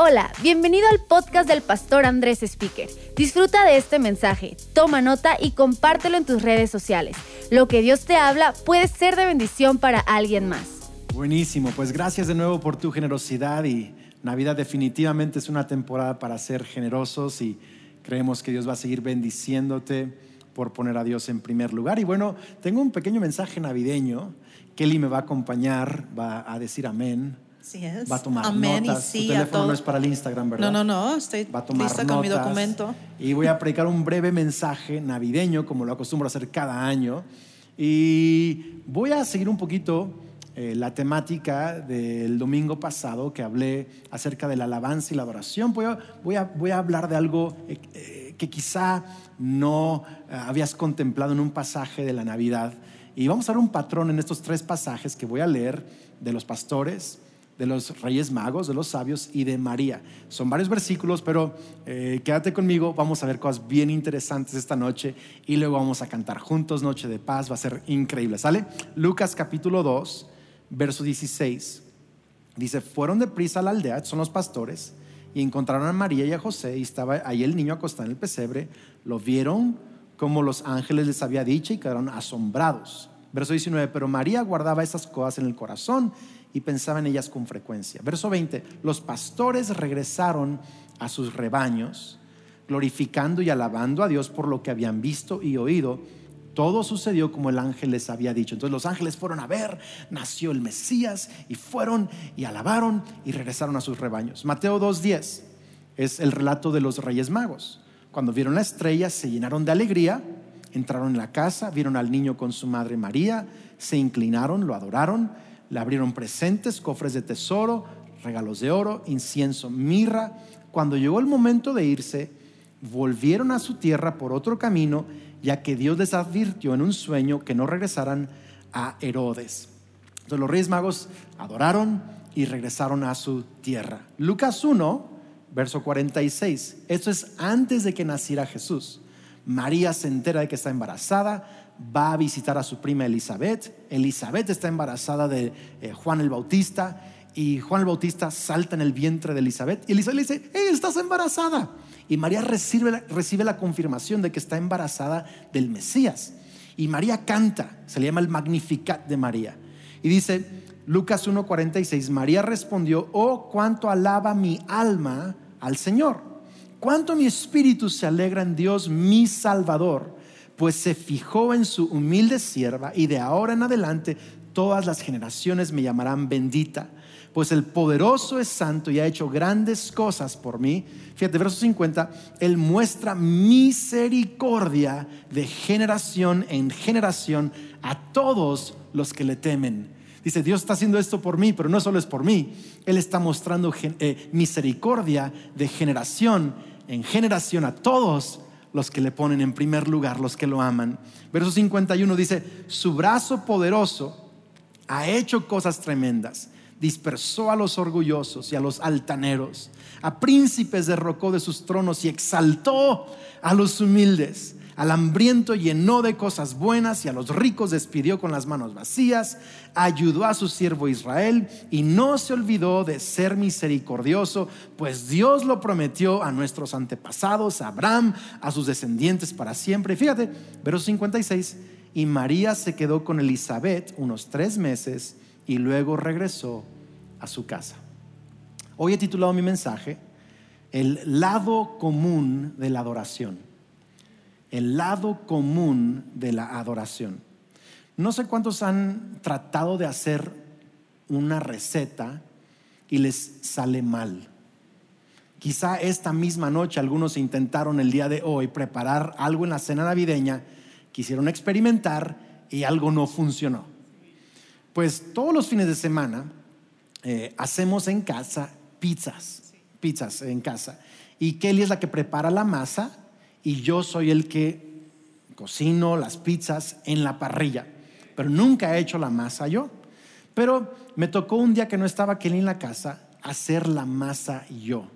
Hola, bienvenido al podcast del pastor Andrés Speaker. Disfruta de este mensaje, toma nota y compártelo en tus redes sociales. Lo que Dios te habla puede ser de bendición para alguien más. Buenísimo, pues gracias de nuevo por tu generosidad y Navidad definitivamente es una temporada para ser generosos y creemos que Dios va a seguir bendiciéndote por poner a Dios en primer lugar. Y bueno, tengo un pequeño mensaje navideño. Kelly me va a acompañar, va a decir amén Va a tomar notas. Y teléfono no es para el Instagram, ¿verdad? No, no, no. Estoy va a tomar lista con mi documento. Y voy a predicar un breve mensaje navideño, como lo acostumbro a hacer cada año. Y voy a seguir un poquito eh, la temática del domingo pasado que hablé acerca de la alabanza y la adoración. Voy a, voy a, voy a hablar de algo eh, eh, que quizá no habías contemplado en un pasaje de la Navidad. Y vamos a ver un patrón en estos tres pasajes que voy a leer de los pastores, de los reyes magos, de los sabios y de María. Son varios versículos, pero eh, quédate conmigo, vamos a ver cosas bien interesantes esta noche y luego vamos a cantar juntos Noche de Paz, va a ser increíble, ¿sale? Lucas capítulo 2, verso 16. Dice, fueron de prisa a la aldea, son los pastores, y encontraron a María y a José, y estaba ahí el niño acostado en el pesebre, lo vieron como los ángeles les había dicho y quedaron asombrados. Verso 19, pero María guardaba esas cosas en el corazón y pensaba en ellas con frecuencia. Verso 20, los pastores regresaron a sus rebaños, glorificando y alabando a Dios por lo que habían visto y oído. Todo sucedió como el ángel les había dicho. Entonces los ángeles fueron a ver, nació el Mesías y fueron y alabaron y regresaron a sus rebaños. Mateo 2.10 es el relato de los reyes magos. Cuando vieron la estrella se llenaron de alegría, entraron en la casa, vieron al niño con su madre María, se inclinaron, lo adoraron le abrieron presentes, cofres de tesoro, regalos de oro, incienso, mirra. Cuando llegó el momento de irse, volvieron a su tierra por otro camino, ya que Dios les advirtió en un sueño que no regresaran a Herodes. Entonces los reyes magos adoraron y regresaron a su tierra. Lucas 1, verso 46. Esto es antes de que naciera Jesús. María se entera de que está embarazada, va a visitar a su prima Elizabeth. Elizabeth está embarazada de eh, Juan el Bautista y Juan el Bautista salta en el vientre de Elizabeth y Elizabeth le dice, hey, estás embarazada. Y María recibe, recibe la confirmación de que está embarazada del Mesías. Y María canta, se le llama el Magnificat de María. Y dice, Lucas 1:46, María respondió, oh, cuánto alaba mi alma al Señor, cuánto mi espíritu se alegra en Dios mi Salvador pues se fijó en su humilde sierva y de ahora en adelante todas las generaciones me llamarán bendita, pues el poderoso es santo y ha hecho grandes cosas por mí. Fíjate, verso 50, Él muestra misericordia de generación en generación a todos los que le temen. Dice, Dios está haciendo esto por mí, pero no solo es por mí. Él está mostrando eh, misericordia de generación en generación a todos los que le ponen en primer lugar, los que lo aman. Verso 51 dice, su brazo poderoso ha hecho cosas tremendas, dispersó a los orgullosos y a los altaneros, a príncipes derrocó de sus tronos y exaltó a los humildes. Al hambriento llenó de cosas buenas y a los ricos despidió con las manos vacías. Ayudó a su siervo Israel y no se olvidó de ser misericordioso, pues Dios lo prometió a nuestros antepasados, a Abraham, a sus descendientes para siempre. fíjate, verso 56. Y María se quedó con Elizabeth unos tres meses y luego regresó a su casa. Hoy he titulado mi mensaje El lado común de la adoración el lado común de la adoración. No sé cuántos han tratado de hacer una receta y les sale mal. Quizá esta misma noche algunos intentaron el día de hoy preparar algo en la cena navideña, quisieron experimentar y algo no funcionó. Pues todos los fines de semana eh, hacemos en casa pizzas, pizzas en casa. Y Kelly es la que prepara la masa y yo soy el que cocino las pizzas en la parrilla, pero nunca he hecho la masa yo. Pero me tocó un día que no estaba Kelly en la casa hacer la masa yo.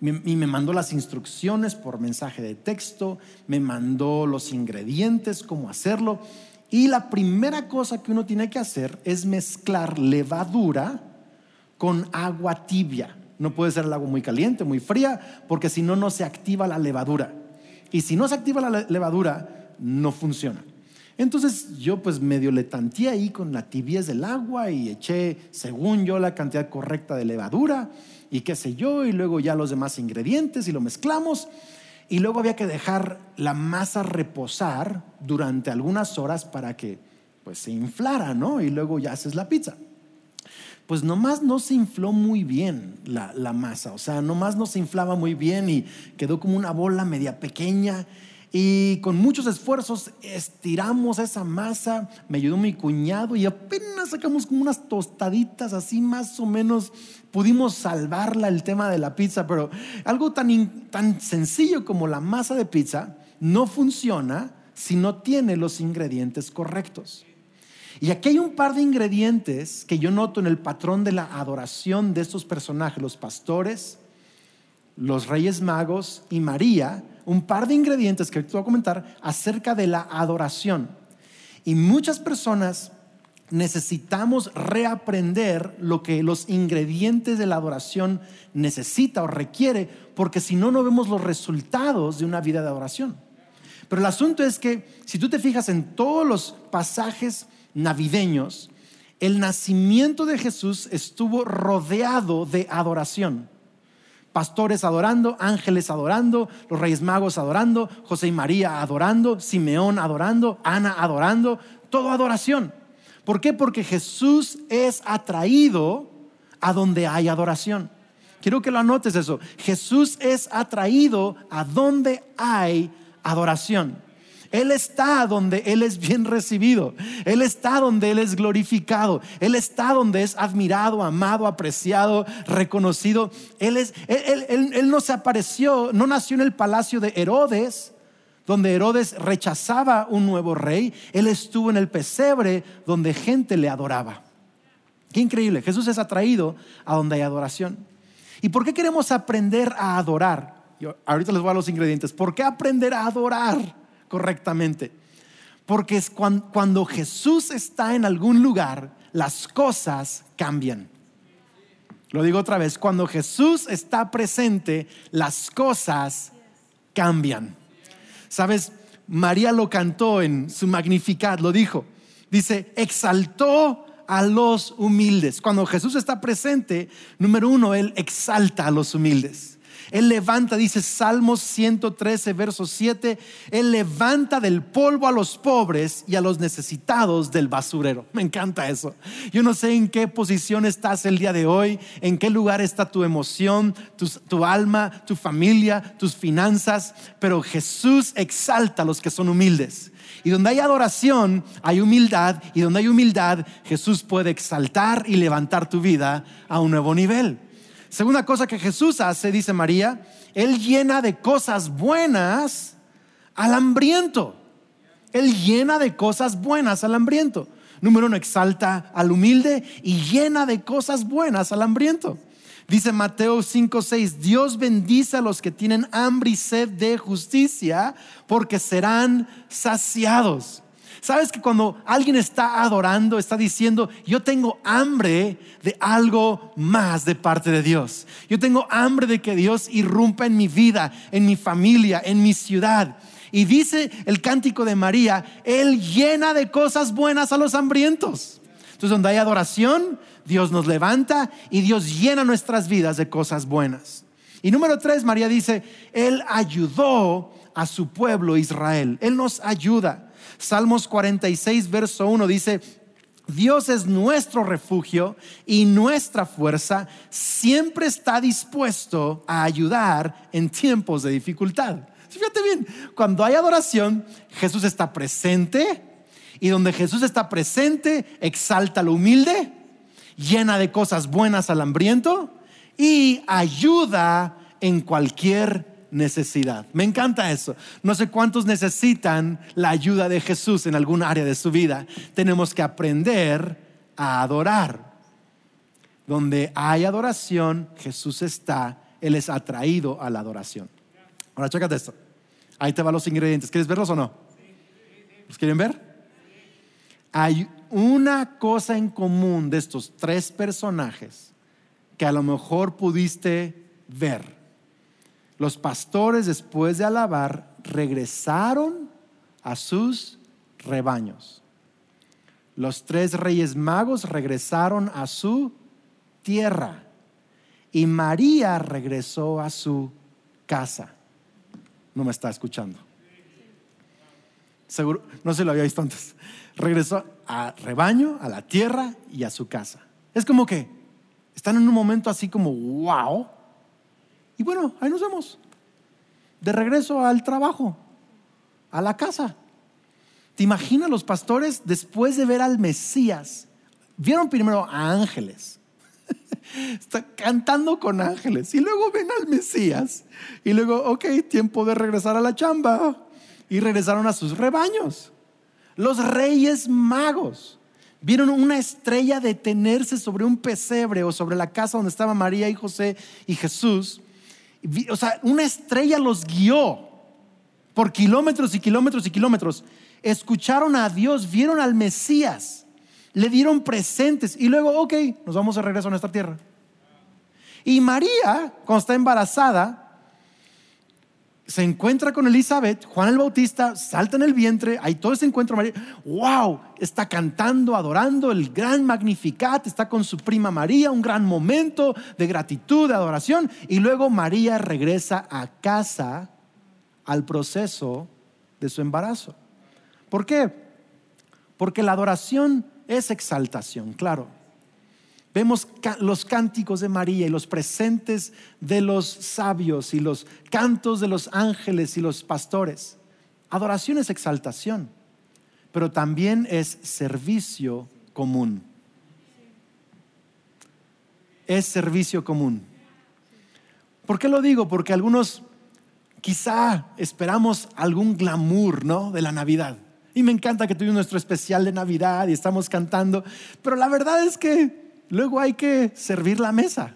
Y me mandó las instrucciones por mensaje de texto, me mandó los ingredientes, cómo hacerlo. Y la primera cosa que uno tiene que hacer es mezclar levadura con agua tibia. No puede ser el agua muy caliente, muy fría, porque si no, no se activa la levadura. Y si no se activa la levadura, no funciona. Entonces yo pues medio le tanteé ahí con la tibieza del agua y eché, según yo, la cantidad correcta de levadura y qué sé yo, y luego ya los demás ingredientes y lo mezclamos. Y luego había que dejar la masa reposar durante algunas horas para que pues se inflara, ¿no? Y luego ya haces la pizza. Pues nomás no se infló muy bien la, la masa, o sea, nomás no se inflaba muy bien y quedó como una bola media pequeña y con muchos esfuerzos estiramos esa masa. Me ayudó mi cuñado y apenas sacamos como unas tostaditas así más o menos. Pudimos salvarla el tema de la pizza, pero algo tan, tan sencillo como la masa de pizza no funciona si no tiene los ingredientes correctos. Y aquí hay un par de ingredientes que yo noto en el patrón de la adoración de estos personajes, los pastores, los reyes magos y María, un par de ingredientes que te voy a comentar acerca de la adoración. Y muchas personas necesitamos reaprender lo que los ingredientes de la adoración necesita o requiere, porque si no, no vemos los resultados de una vida de adoración. Pero el asunto es que si tú te fijas en todos los pasajes navideños, el nacimiento de Jesús estuvo rodeado de adoración pastores adorando, ángeles adorando, los reyes magos adorando, José y María adorando, Simeón adorando, Ana adorando, todo adoración. ¿Por qué? Porque Jesús es atraído a donde hay adoración. Quiero que lo anotes eso. Jesús es atraído a donde hay adoración. Él está donde Él es bien recibido. Él está donde Él es glorificado. Él está donde es admirado, amado, apreciado, reconocido. Él, es, él, no se apareció, no nació en el palacio de Herodes, donde Herodes rechazaba un nuevo rey. Él estuvo en el pesebre donde gente le adoraba. Qué increíble. Jesús es atraído a donde hay adoración. ¿Y por qué queremos aprender a adorar? ahorita les voy a los ingredientes. ¿Por qué aprender a adorar? Correctamente. Porque es cuando, Jesús está en algún lugar, las cosas cambian. Lo digo otra vez, cuando Jesús está presente, las cosas cambian. Sabes, María lo cantó en su Magnificat, lo dijo. Dice, exaltó a los humildes. Cuando Jesús está presente, número uno, Él exalta a los humildes. Él levanta, dice Salmos 113, verso 7, Él levanta del polvo a los pobres y a los necesitados del basurero. Me encanta eso. Yo no sé en qué posición estás el día de hoy, en qué lugar está tu emoción, tu, tu alma, tu familia, tus finanzas, pero Jesús exalta a los que son humildes. Y donde hay adoración, hay humildad. Y donde hay humildad, Jesús puede exaltar y levantar tu vida a un nuevo nivel. Segunda cosa que Jesús hace, dice María, Él llena de cosas buenas al hambriento. Él llena de cosas buenas al hambriento. Número uno, exalta al humilde y llena de cosas buenas al hambriento. Dice Mateo 5:6, Dios bendice a los que tienen hambre y sed de justicia, porque serán saciados. Sabes que cuando alguien está adorando, está diciendo, yo tengo hambre de algo más de parte de Dios. Yo tengo hambre de que Dios irrumpa en mi vida, en mi familia, en mi ciudad. Y dice el cántico de María, Él llena de cosas buenas a los hambrientos. Entonces, donde hay adoración, Dios nos levanta y Dios llena nuestras vidas de cosas buenas. Y número tres, María dice, Él ayudó a su pueblo Israel. Él nos ayuda. Salmos 46, verso 1 dice, Dios es nuestro refugio y nuestra fuerza, siempre está dispuesto a ayudar en tiempos de dificultad. Fíjate bien, cuando hay adoración, Jesús está presente y donde Jesús está presente, exalta lo humilde, llena de cosas buenas al hambriento y ayuda en cualquier necesidad. Me encanta eso. No sé cuántos necesitan la ayuda de Jesús en algún área de su vida. Tenemos que aprender a adorar. Donde hay adoración, Jesús está. Él es atraído a la adoración. Ahora, chécate esto. Ahí te van los ingredientes. ¿Quieres verlos o no? ¿Los quieren ver? Hay una cosa en común de estos tres personajes que a lo mejor pudiste ver. Los pastores después de alabar regresaron a sus rebaños. Los tres reyes magos regresaron a su tierra y María regresó a su casa. No me está escuchando. Seguro, no se lo había visto antes. Regresó a rebaño, a la tierra y a su casa. Es como que están en un momento así como, wow. Y bueno, ahí nos vemos. De regreso al trabajo, a la casa. ¿Te imaginas los pastores después de ver al Mesías? Vieron primero a ángeles. Está cantando con ángeles. Y luego ven al Mesías. Y luego, ok, tiempo de regresar a la chamba. Y regresaron a sus rebaños. Los reyes magos vieron una estrella detenerse sobre un pesebre o sobre la casa donde estaban María y José y Jesús. O sea, una estrella los guió por kilómetros y kilómetros y kilómetros. Escucharon a Dios, vieron al Mesías, le dieron presentes y luego, ok, nos vamos a regreso a nuestra tierra. Y María, cuando está embarazada, se encuentra con Elizabeth, Juan el Bautista salta en el vientre, hay todo ese encuentro, María, wow, está cantando, adorando el gran Magnificat, está con su prima María, un gran momento de gratitud, de adoración, y luego María regresa a casa al proceso de su embarazo. ¿Por qué? Porque la adoración es exaltación, claro. Vemos los cánticos de María y los presentes de los sabios y los cantos de los ángeles y los pastores. Adoración es exaltación, pero también es servicio común. Es servicio común. ¿Por qué lo digo? Porque algunos quizá esperamos algún glamour, ¿no? De la Navidad. Y me encanta que tuvimos nuestro especial de Navidad y estamos cantando, pero la verdad es que Luego hay que servir la mesa.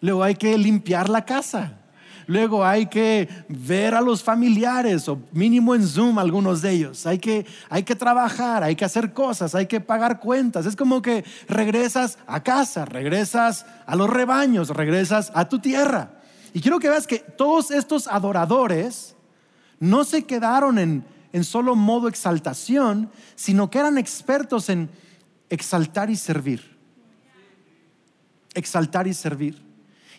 Luego hay que limpiar la casa. Luego hay que ver a los familiares o mínimo en Zoom algunos de ellos. Hay que, hay que trabajar, hay que hacer cosas, hay que pagar cuentas. Es como que regresas a casa, regresas a los rebaños, regresas a tu tierra. Y quiero que veas que todos estos adoradores no se quedaron en, en solo modo exaltación, sino que eran expertos en exaltar y servir exaltar y servir.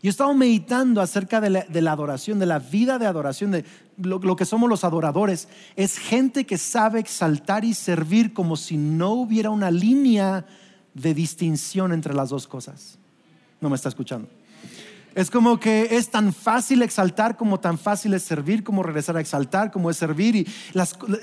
Yo estaba meditando acerca de la, adoración, de la vida de adoración, de lo, que somos los adoradores. Es gente que sabe exaltar y servir como si no hubiera una línea de distinción entre las dos cosas. No me está escuchando. Es como que es tan fácil exaltar como tan fácil es servir, como regresar a exaltar, como es servir. Y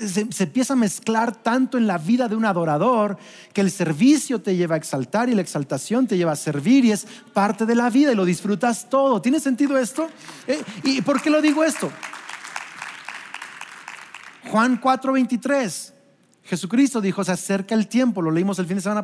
se, empieza a mezclar tanto en la vida de un adorador que el servicio te lleva a exaltar y la exaltación te lleva a servir y es parte de la vida y lo disfrutas todo. ¿Tiene sentido esto? Eh, ¿Y por qué lo digo esto? Juan 4:23. Jesucristo dijo, se acerca el tiempo, lo leímos el fin de semana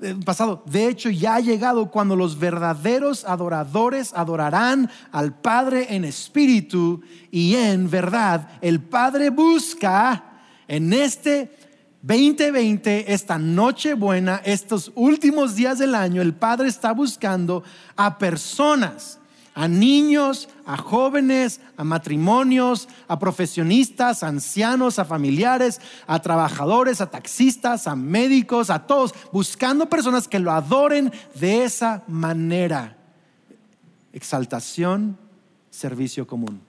eh, pasado. De hecho, ya ha llegado cuando los verdaderos adoradores adorarán al Padre en espíritu y en verdad. El Padre busca en este 2020, esta noche buena, estos últimos días del año, el Padre está buscando a personas a niños, a jóvenes, a matrimonios, a profesionistas, a ancianos, a familiares, a trabajadores, a taxistas, a médicos, a todos, buscando personas que lo adoren de esa manera. Exaltación, servicio común.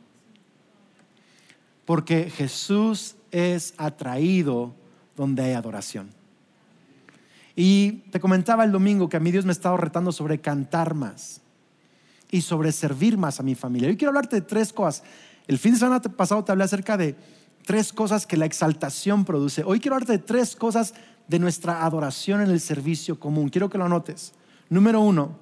Porque Jesús es atraído donde hay adoración. Y te comentaba el domingo que a mí Dios me estaba retando sobre cantar más y sobre servir más a mi familia. Yo quiero hablarte de tres cosas. El fin de semana pasado te hablé acerca de tres cosas que la exaltación produce. Hoy quiero hablarte de tres cosas de nuestra adoración en el servicio común. Quiero que lo anotes. Número uno,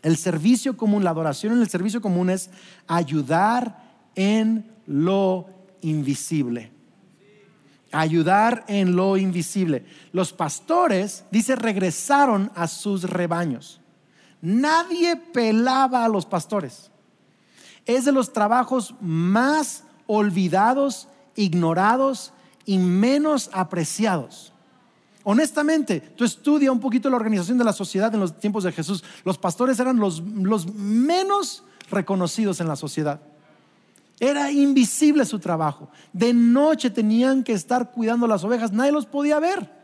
el servicio común, la adoración en el servicio común es ayudar en lo invisible. Ayudar en lo invisible. Los pastores, dice, regresaron a sus rebaños. Nadie pelaba a los pastores. Es de los trabajos más olvidados, ignorados y menos apreciados. honestamente, tú estudia un poquito la organización de la sociedad en los tiempos de Jesús. Los pastores eran los, los menos reconocidos en la sociedad. Era invisible su trabajo. De noche tenían que estar cuidando las ovejas, nadie los podía ver.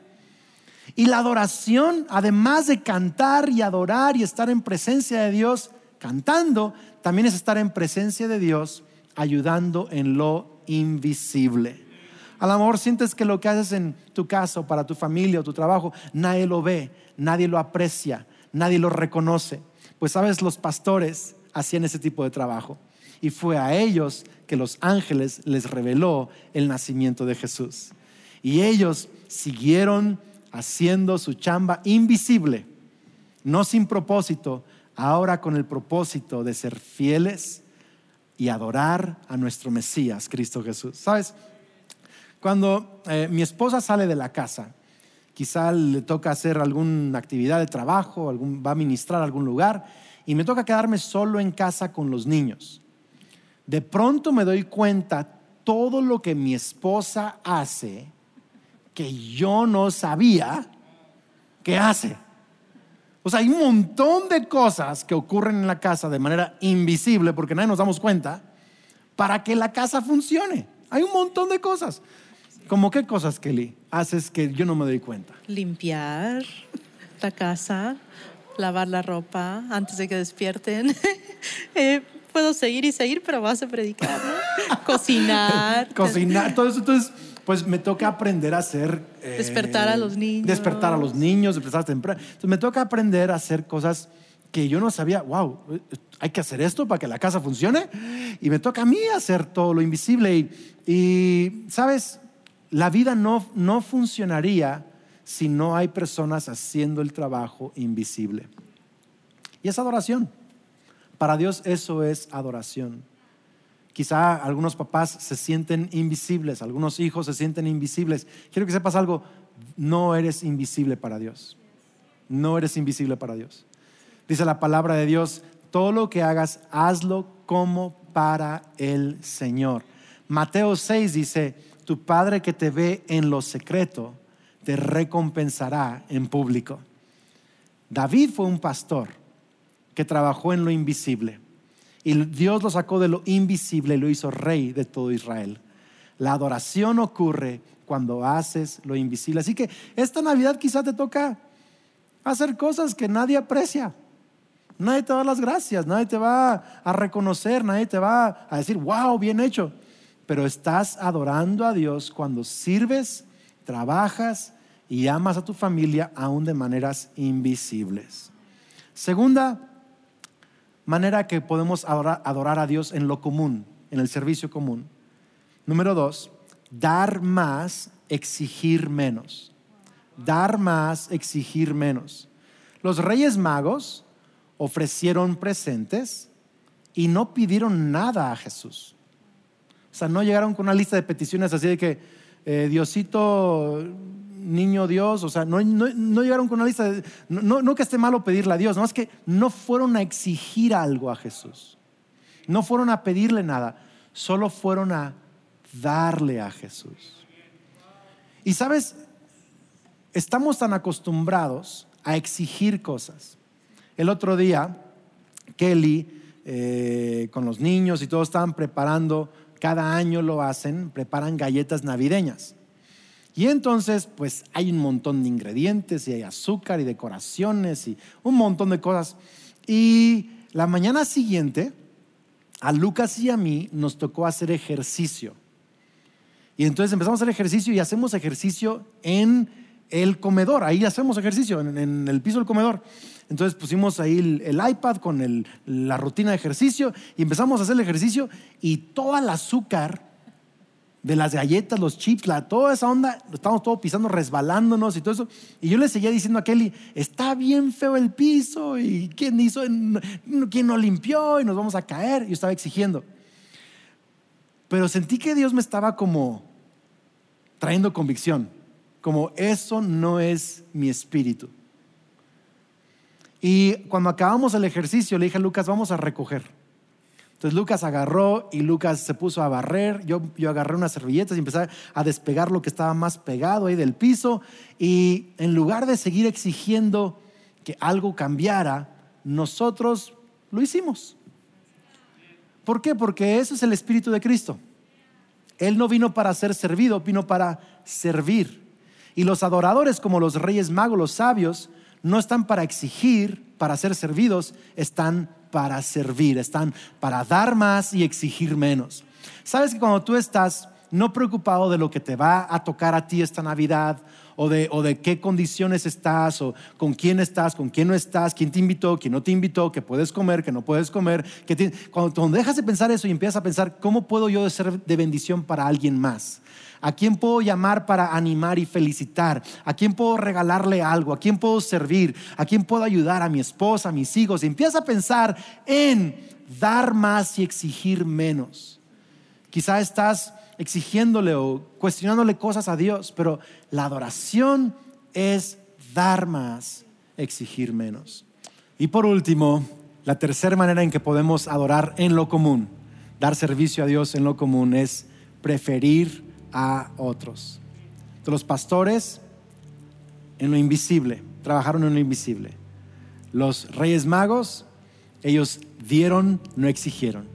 Y la adoración, además de cantar y adorar y estar en presencia de Dios, cantando, también es estar en presencia de Dios, ayudando en lo invisible. A lo sientes que lo que haces en tu casa o para tu familia o tu trabajo, nadie lo ve, nadie lo aprecia, nadie lo reconoce. Pues sabes, los pastores hacían ese tipo de trabajo. Y fue a ellos que los ángeles les reveló el nacimiento de Jesús. Y ellos siguieron haciendo su chamba invisible, no sin propósito, ahora con el propósito de ser fieles y adorar a nuestro Mesías, Cristo Jesús. ¿Sabes? Cuando eh, mi esposa sale de la casa, quizá le toca hacer alguna actividad de trabajo, va a ministrar a algún lugar, y me toca quedarme solo en casa con los niños. De pronto me doy cuenta todo lo que mi esposa hace que yo no sabía que hace. O sea, hay un montón de cosas que ocurren en la casa de manera invisible porque nadie nos damos cuenta para que la casa funcione. Hay un montón de cosas. ¿Cómo qué cosas, Kelly, haces que yo no me doy cuenta? Limpiar la casa, lavar la ropa antes de que despierten. Eh, puedo seguir y seguir, pero vas a predicar, Cocinar. Cocinar, todo eso. Entonces, pues me toca aprender a hacer... Eh, despertar a los niños. Despertar a los niños, despertar temprano. Entonces me toca aprender a hacer cosas que yo no sabía, wow, hay que hacer esto para que la casa funcione. Y me toca a mí hacer todo lo invisible. Y, y ¿sabes? La vida no, no funcionaría si no hay personas haciendo el trabajo invisible. Y es adoración. Para Dios eso es adoración. Quizá algunos papás se sienten invisibles, algunos hijos se sienten invisibles. Quiero que sepas algo, no eres invisible para Dios. No eres invisible para Dios. Dice la palabra de Dios, todo lo que hagas, hazlo como para el Señor. Mateo 6 dice, tu Padre que te ve en lo secreto, te recompensará en público. David fue un pastor que trabajó en lo invisible. Y Dios lo sacó de lo invisible y lo hizo rey de todo Israel. La adoración ocurre cuando haces lo invisible. Así que esta Navidad quizá te toca hacer cosas que nadie aprecia. Nadie te va a dar las gracias, nadie te va a reconocer, nadie te va a decir, wow, bien hecho pero estás adorando a Dios cuando sirves, trabajas y amas a tu familia aún de maneras invisibles. Segunda manera que podemos adorar, a Dios en lo común, en el servicio común. Número dos, dar más, exigir menos. Dar más, exigir menos. Los reyes magos ofrecieron presentes y no pidieron nada a Jesús. O sea, no llegaron con una lista de peticiones así de que eh, Diosito, niño Dios, o sea, no, llegaron con una lista de, no, no, que esté malo pedirle a Dios, no es que no fueron a exigir algo a Jesús, no fueron a pedirle nada, solo fueron a darle a Jesús. Y sabes, estamos tan acostumbrados a exigir cosas. El otro día, Kelly, eh, con los niños y todos estaban preparando cada año lo hacen, preparan galletas navideñas. Y entonces, pues hay un montón de ingredientes y hay azúcar y decoraciones y un montón de cosas. Y la mañana siguiente, a Lucas y a mí nos tocó hacer ejercicio. Y entonces empezamos a hacer ejercicio y hacemos ejercicio en el comedor. Ahí hacemos ejercicio, en, el piso del comedor. Entonces pusimos ahí el, iPad con la rutina de ejercicio y empezamos a hacer el ejercicio y todo el azúcar de las galletas, los chips, toda esa onda, estábamos todos pisando, resbalándonos y todo eso. Y yo le seguía diciendo a Kelly, está bien feo el piso y quién hizo, quién no limpió y nos vamos a caer. Yo estaba exigiendo. Pero sentí que Dios me estaba como trayendo convicción, como eso no es mi espíritu. Y cuando acabamos el ejercicio, le dije a Lucas, vamos a recoger. Entonces Lucas agarró y Lucas se puso a barrer. Yo, yo agarré unas servilletas y empecé a despegar lo que estaba más pegado ahí del piso. Y en lugar de seguir exigiendo que algo cambiara, nosotros lo hicimos. ¿Por qué? Porque eso es el Espíritu de Cristo. Él no vino para ser servido, vino para servir. Y los adoradores, como los reyes magos, los sabios, no están para exigir, para ser servidos, están para servir, están para dar más y exigir menos. Sabes que cuando tú estás no preocupado de lo que te va a tocar a ti esta Navidad o de, o de qué condiciones estás o con quién estás, con quién no estás, quién te invitó, quién no te invitó, qué puedes comer, qué no puedes comer. Que cuando, cuando dejas de pensar eso y empiezas a pensar, ¿cómo puedo yo ser de bendición para alguien más? ¿A quién puedo llamar para animar y felicitar? ¿A quién puedo regalarle algo? ¿A quién puedo servir? ¿A quién puedo ayudar? ¿A mi esposa? ¿A mis hijos? Empieza a pensar en dar más y exigir menos. Quizá estás exigiéndole o cuestionándole cosas a Dios, pero la adoración es dar más, exigir menos. Y por último, la tercera manera en que podemos adorar en lo común, dar servicio a Dios en lo común, es preferir a otros. Los pastores en lo invisible, trabajaron en lo invisible. Los reyes magos, ellos dieron, no exigieron.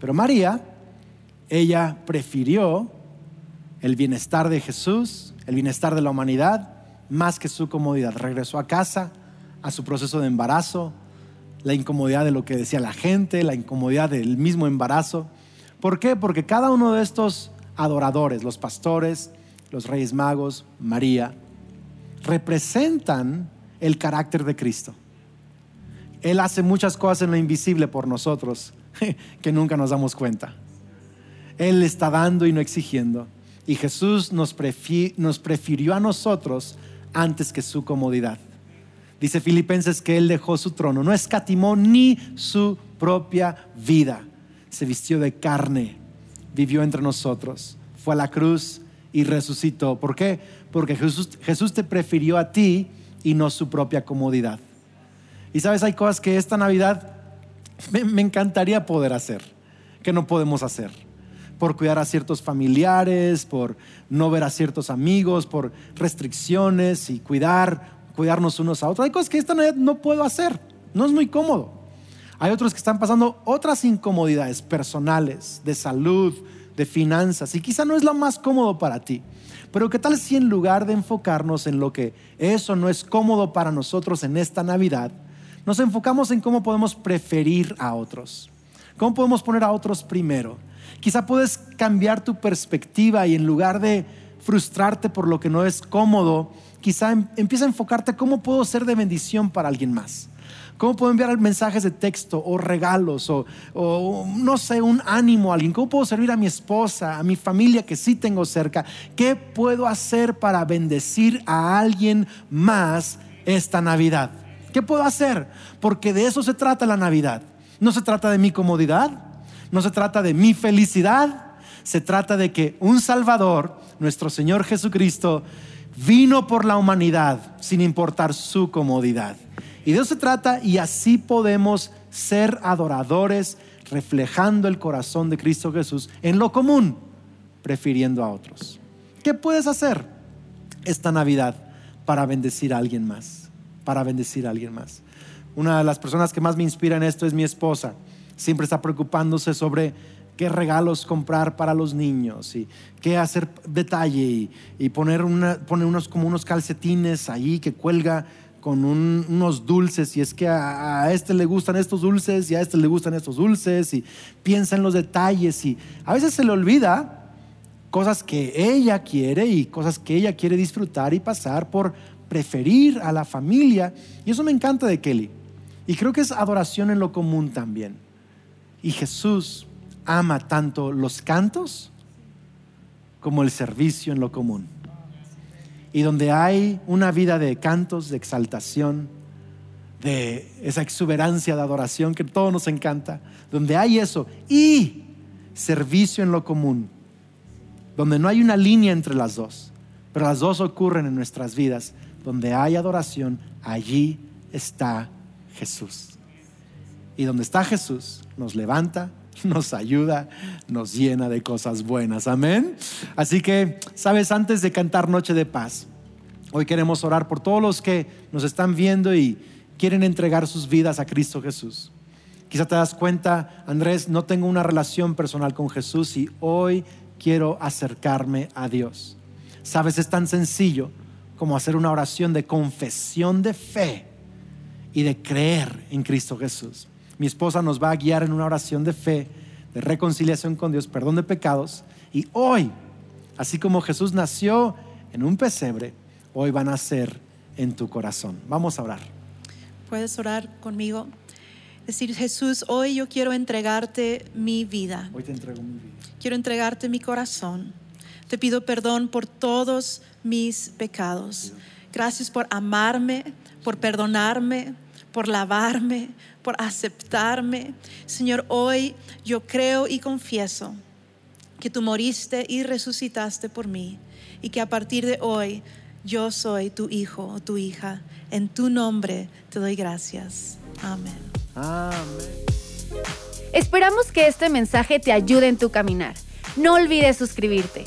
Pero María, ella prefirió el bienestar de Jesús, el bienestar de la humanidad, más que su comodidad. Regresó a casa, a su proceso de embarazo, la incomodidad de lo que decía la gente, la incomodidad del mismo embarazo. ¿Por qué? Porque cada uno de estos adoradores, los pastores, los reyes magos, María, representan el carácter de Cristo. Él hace muchas cosas en lo invisible por nosotros que nunca nos damos cuenta. Él está dando y no exigiendo. Y Jesús nos, nos prefirió a nosotros antes que su comodidad. Dice Filipenses que Él dejó su trono, no escatimó ni su propia vida. Se vistió de carne vivió entre nosotros, fue a la cruz y resucitó. ¿Por qué? Porque Jesús, Jesús te prefirió a ti y no su propia comodidad. Y sabes, hay cosas que esta Navidad me, me encantaría poder hacer, que no podemos hacer por cuidar a ciertos familiares, por no ver a ciertos amigos, por restricciones y cuidar, cuidarnos unos a otros. Hay cosas que esta Navidad no puedo hacer, no es muy cómodo. Hay otros que están pasando otras incomodidades personales, de salud, de finanzas, y quizá no es lo más cómodo para ti. Pero ¿qué tal si en lugar de enfocarnos en lo que eso no es cómodo para nosotros en esta Navidad, nos enfocamos en cómo podemos preferir a otros? ¿Cómo podemos poner a otros primero? Quizá puedes cambiar tu perspectiva y en lugar de frustrarte por lo que no es cómodo, quizá em, empieza a enfocarte cómo puedo ser de bendición para alguien más. ¿Cómo puedo enviar mensajes de texto o regalos o, no sé, un ánimo a alguien? ¿Cómo puedo servir a mi esposa, a mi familia que sí tengo cerca? ¿Qué puedo hacer para bendecir a alguien más esta Navidad? ¿Qué puedo hacer? Porque de eso se trata la Navidad. No se trata de mi comodidad, no se trata de mi felicidad, se trata de que un Salvador, nuestro Señor Jesucristo, vino por la humanidad sin importar su comodidad. Y de eso se trata y así podemos ser adoradores reflejando el corazón de Cristo Jesús en lo común, prefiriendo a otros. ¿Qué puedes hacer esta Navidad para bendecir a alguien más? Para bendecir a alguien más. Una de las personas que más me inspira en esto es mi esposa. Siempre está preocupándose sobre qué regalos comprar para los niños y qué hacer detalle y, poner, una, poner unos, como unos calcetines ahí que cuelga con unos dulces y es que a, este le gustan estos dulces y a este le gustan estos dulces y piensa en los detalles y a veces se le olvida cosas que ella quiere y cosas que ella quiere disfrutar y pasar por preferir a la familia. Y eso me encanta de Kelly. Y creo que es adoración en lo común también. Y Jesús ama tanto los cantos como el servicio en lo común y donde hay una vida de cantos, de exaltación, de esa exuberancia de adoración que todo nos encanta, donde hay eso y servicio en lo común, donde no hay una línea entre las dos, pero las dos ocurren en nuestras vidas, donde hay adoración, allí está Jesús. Y donde está Jesús, nos levanta, nos ayuda, nos llena de cosas buenas. Amén. Así que, sabes, antes de cantar Noche de Paz, hoy queremos orar por todos los que nos están viendo y quieren entregar sus vidas a Cristo Jesús. Quizá te das cuenta, Andrés, no tengo una relación personal con Jesús y hoy quiero acercarme a Dios. Sabes, es tan sencillo como hacer una oración de confesión de fe y de creer en Cristo Jesús. Mi esposa nos va a guiar en una oración de fe, de reconciliación con Dios, perdón de pecados. Y hoy, así como Jesús nació en un pesebre, hoy va a nacer en tu corazón. Vamos a orar. Puedes orar conmigo. Decir, Jesús, hoy yo quiero entregarte mi vida. Hoy te entrego mi vida. Quiero entregarte mi corazón. Te pido perdón por todos mis pecados. Gracias por amarme, por perdonarme, por lavarme, por aceptarme. Señor, hoy yo creo y confieso que tú moriste y resucitaste por mí y que a partir de hoy yo soy tu hijo o tu hija. En tu nombre te doy gracias. Amén. Amén. Esperamos que este mensaje te ayude en tu caminar. No olvides suscribirte.